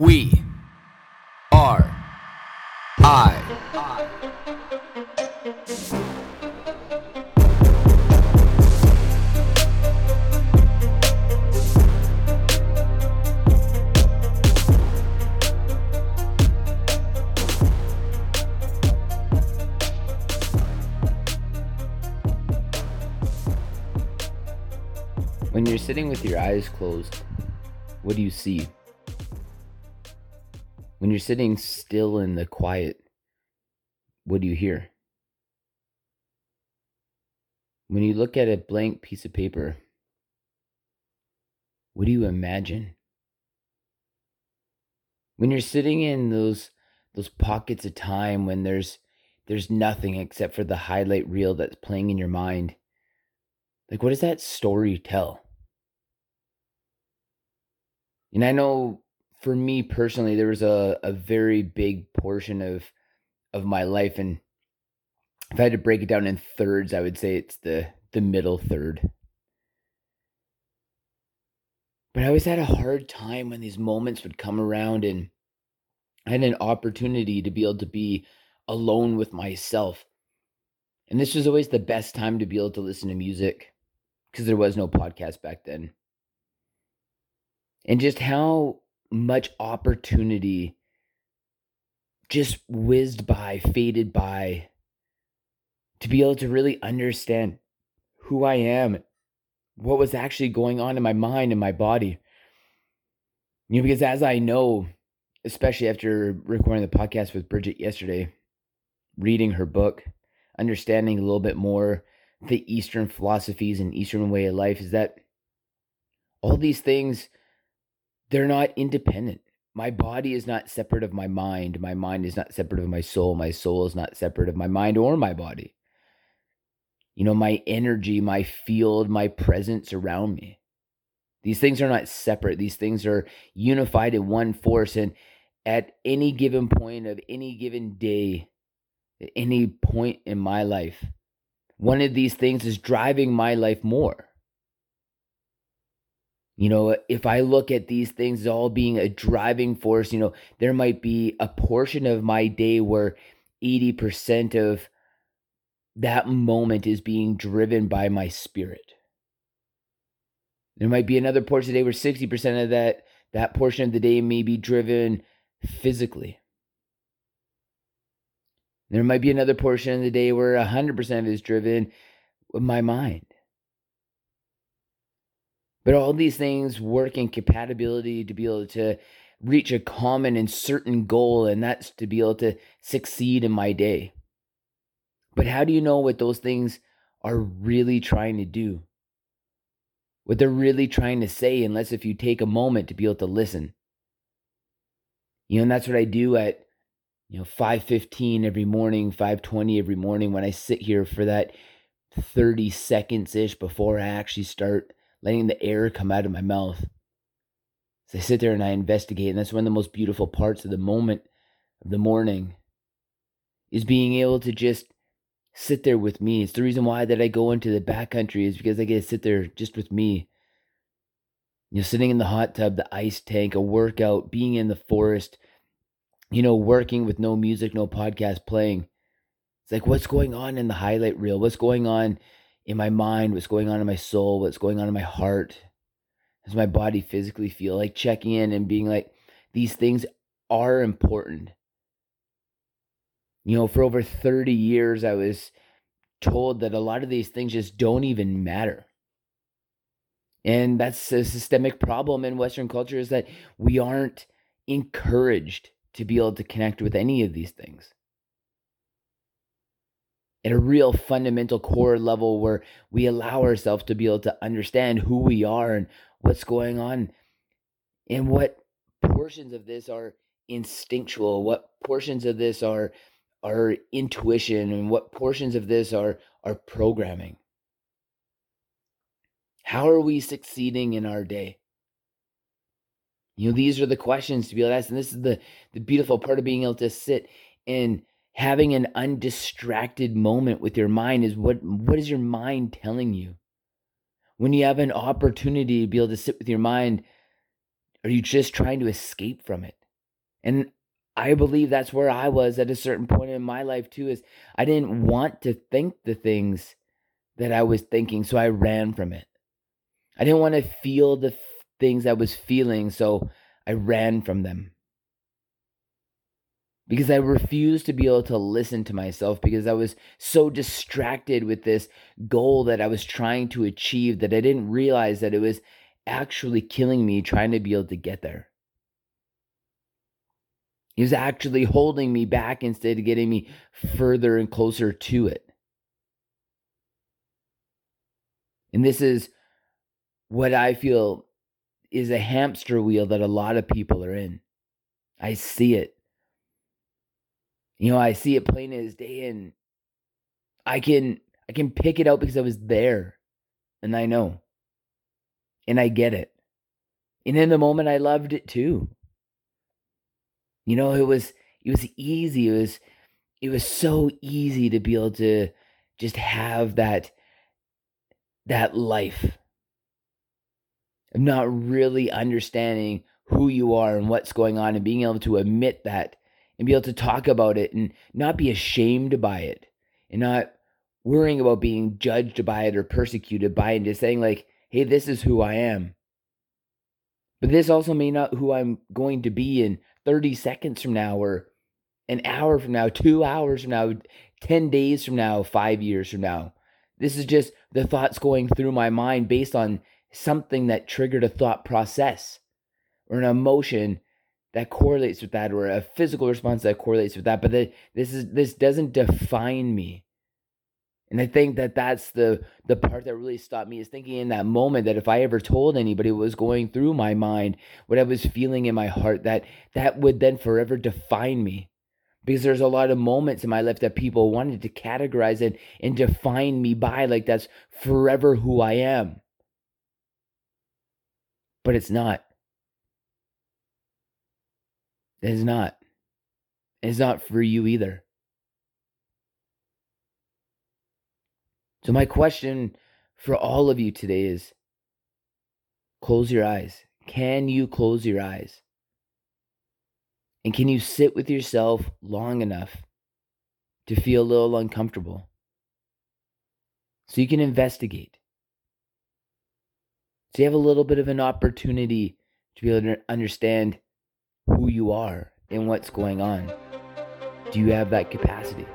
We are I. When you're sitting with your eyes closed, what do you see? When you're sitting still in the quiet, what do you hear? When you look at a blank piece of paper, what do you imagine? When you're sitting in those those pockets of time when there's there's nothing except for the highlight reel that's playing in your mind, like what does that story tell? And I know for me personally, there was a, a very big portion of of my life, and if I had to break it down in thirds, I would say it's the the middle third. But I always had a hard time when these moments would come around, and I had an opportunity to be able to be alone with myself. And this was always the best time to be able to listen to music because there was no podcast back then. And just how much opportunity just whizzed by, faded by, to be able to really understand who I am, what was actually going on in my mind and my body. You know, because as I know, especially after recording the podcast with Bridget yesterday, reading her book, understanding a little bit more the Eastern philosophies and Eastern way of life, is that all these things they're not independent. My body is not separate of my mind. My mind is not separate of my soul. My soul is not separate of my mind or my body. You know, my energy, my field, my presence around me. These things are not separate. These things are unified in one force. And at any given point of any given day, at any point in my life, one of these things is driving my life more. You know, if I look at these things all being a driving force, you know, there might be a portion of my day where 80% of that moment is being driven by my spirit. There might be another portion of the day where 60% of that that portion of the day may be driven physically. There might be another portion of the day where 100% of it is driven with my mind. But all these things work in compatibility to be able to reach a common and certain goal, and that's to be able to succeed in my day. But how do you know what those things are really trying to do? What they're really trying to say, unless if you take a moment to be able to listen. You know, and that's what I do at you know 5:15 every morning, 5:20 every morning when I sit here for that 30 seconds ish before I actually start letting the air come out of my mouth. So I sit there and I investigate, and that's one of the most beautiful parts of the moment of the morning is being able to just sit there with me. It's the reason why that I go into the backcountry is because I get to sit there just with me. You know, sitting in the hot tub, the ice tank, a workout, being in the forest, you know, working with no music, no podcast playing. It's like, what's going on in the highlight reel? What's going on in my mind, what's going on in my soul, what's going on in my heart. Does my body physically feel like checking in and being like, these things are important. You know, for over 30 years, I was told that a lot of these things just don't even matter. And that's a systemic problem in Western culture is that we aren't encouraged to be able to connect with any of these things at a real fundamental core level where we allow ourselves to be able to understand who we are and what's going on and what portions of this are instinctual what portions of this are are intuition and what portions of this are are programming. How are we succeeding in our day? You know these are the questions to be able to ask and this is the the beautiful part of being able to sit and having an undistracted moment with your mind is what what is your mind telling you when you have an opportunity to be able to sit with your mind are you just trying to escape from it And I believe that's where I was at a certain point in my life too is I didn't want to think the things that I was thinking, so I ran from it. I didn't want to feel the things I was feeling, so I ran from them. Because I refused to be able to listen to myself because I was so distracted with this goal that I was trying to achieve that I didn't realize that it was actually killing me trying to be able to get there. He was actually holding me back instead of getting me further and closer to it. And this is what I feel is a hamster wheel that a lot of people are in. I see it. You know, I see it plain as day and I can I can pick it out because I was there and I know. And I get it. And in the moment I loved it too. You know, it was it was easy. It was it was so easy to be able to just have that that life of not really understanding who you are and what's going on and being able to admit that and be able to talk about it and not be ashamed by it and not worrying about being judged by it or persecuted by it and just saying like hey this is who i am but this also may not who i'm going to be in 30 seconds from now or an hour from now, two hours from now, 10 days from now, five years from now. This is just the thoughts going through my mind based on something that triggered a thought process or an emotion that correlates with that or a physical response that correlates with that but this is this doesn't define me and I think that that's the the part that really stopped me is thinking in that moment that if I ever told anybody what was going through my mind, what I was feeling in my heart, that that would then forever define me. Because there's a lot of moments in my life that people wanted to categorize and, and define me by, like that's forever who I am. But it's not. It is not. It's not for you either. So, my question for all of you today is close your eyes. Can you close your eyes? And can you sit with yourself long enough to feel a little uncomfortable? So you can investigate. So you have a little bit of an opportunity to be able to understand who you are and what's going on. Do you have that capacity?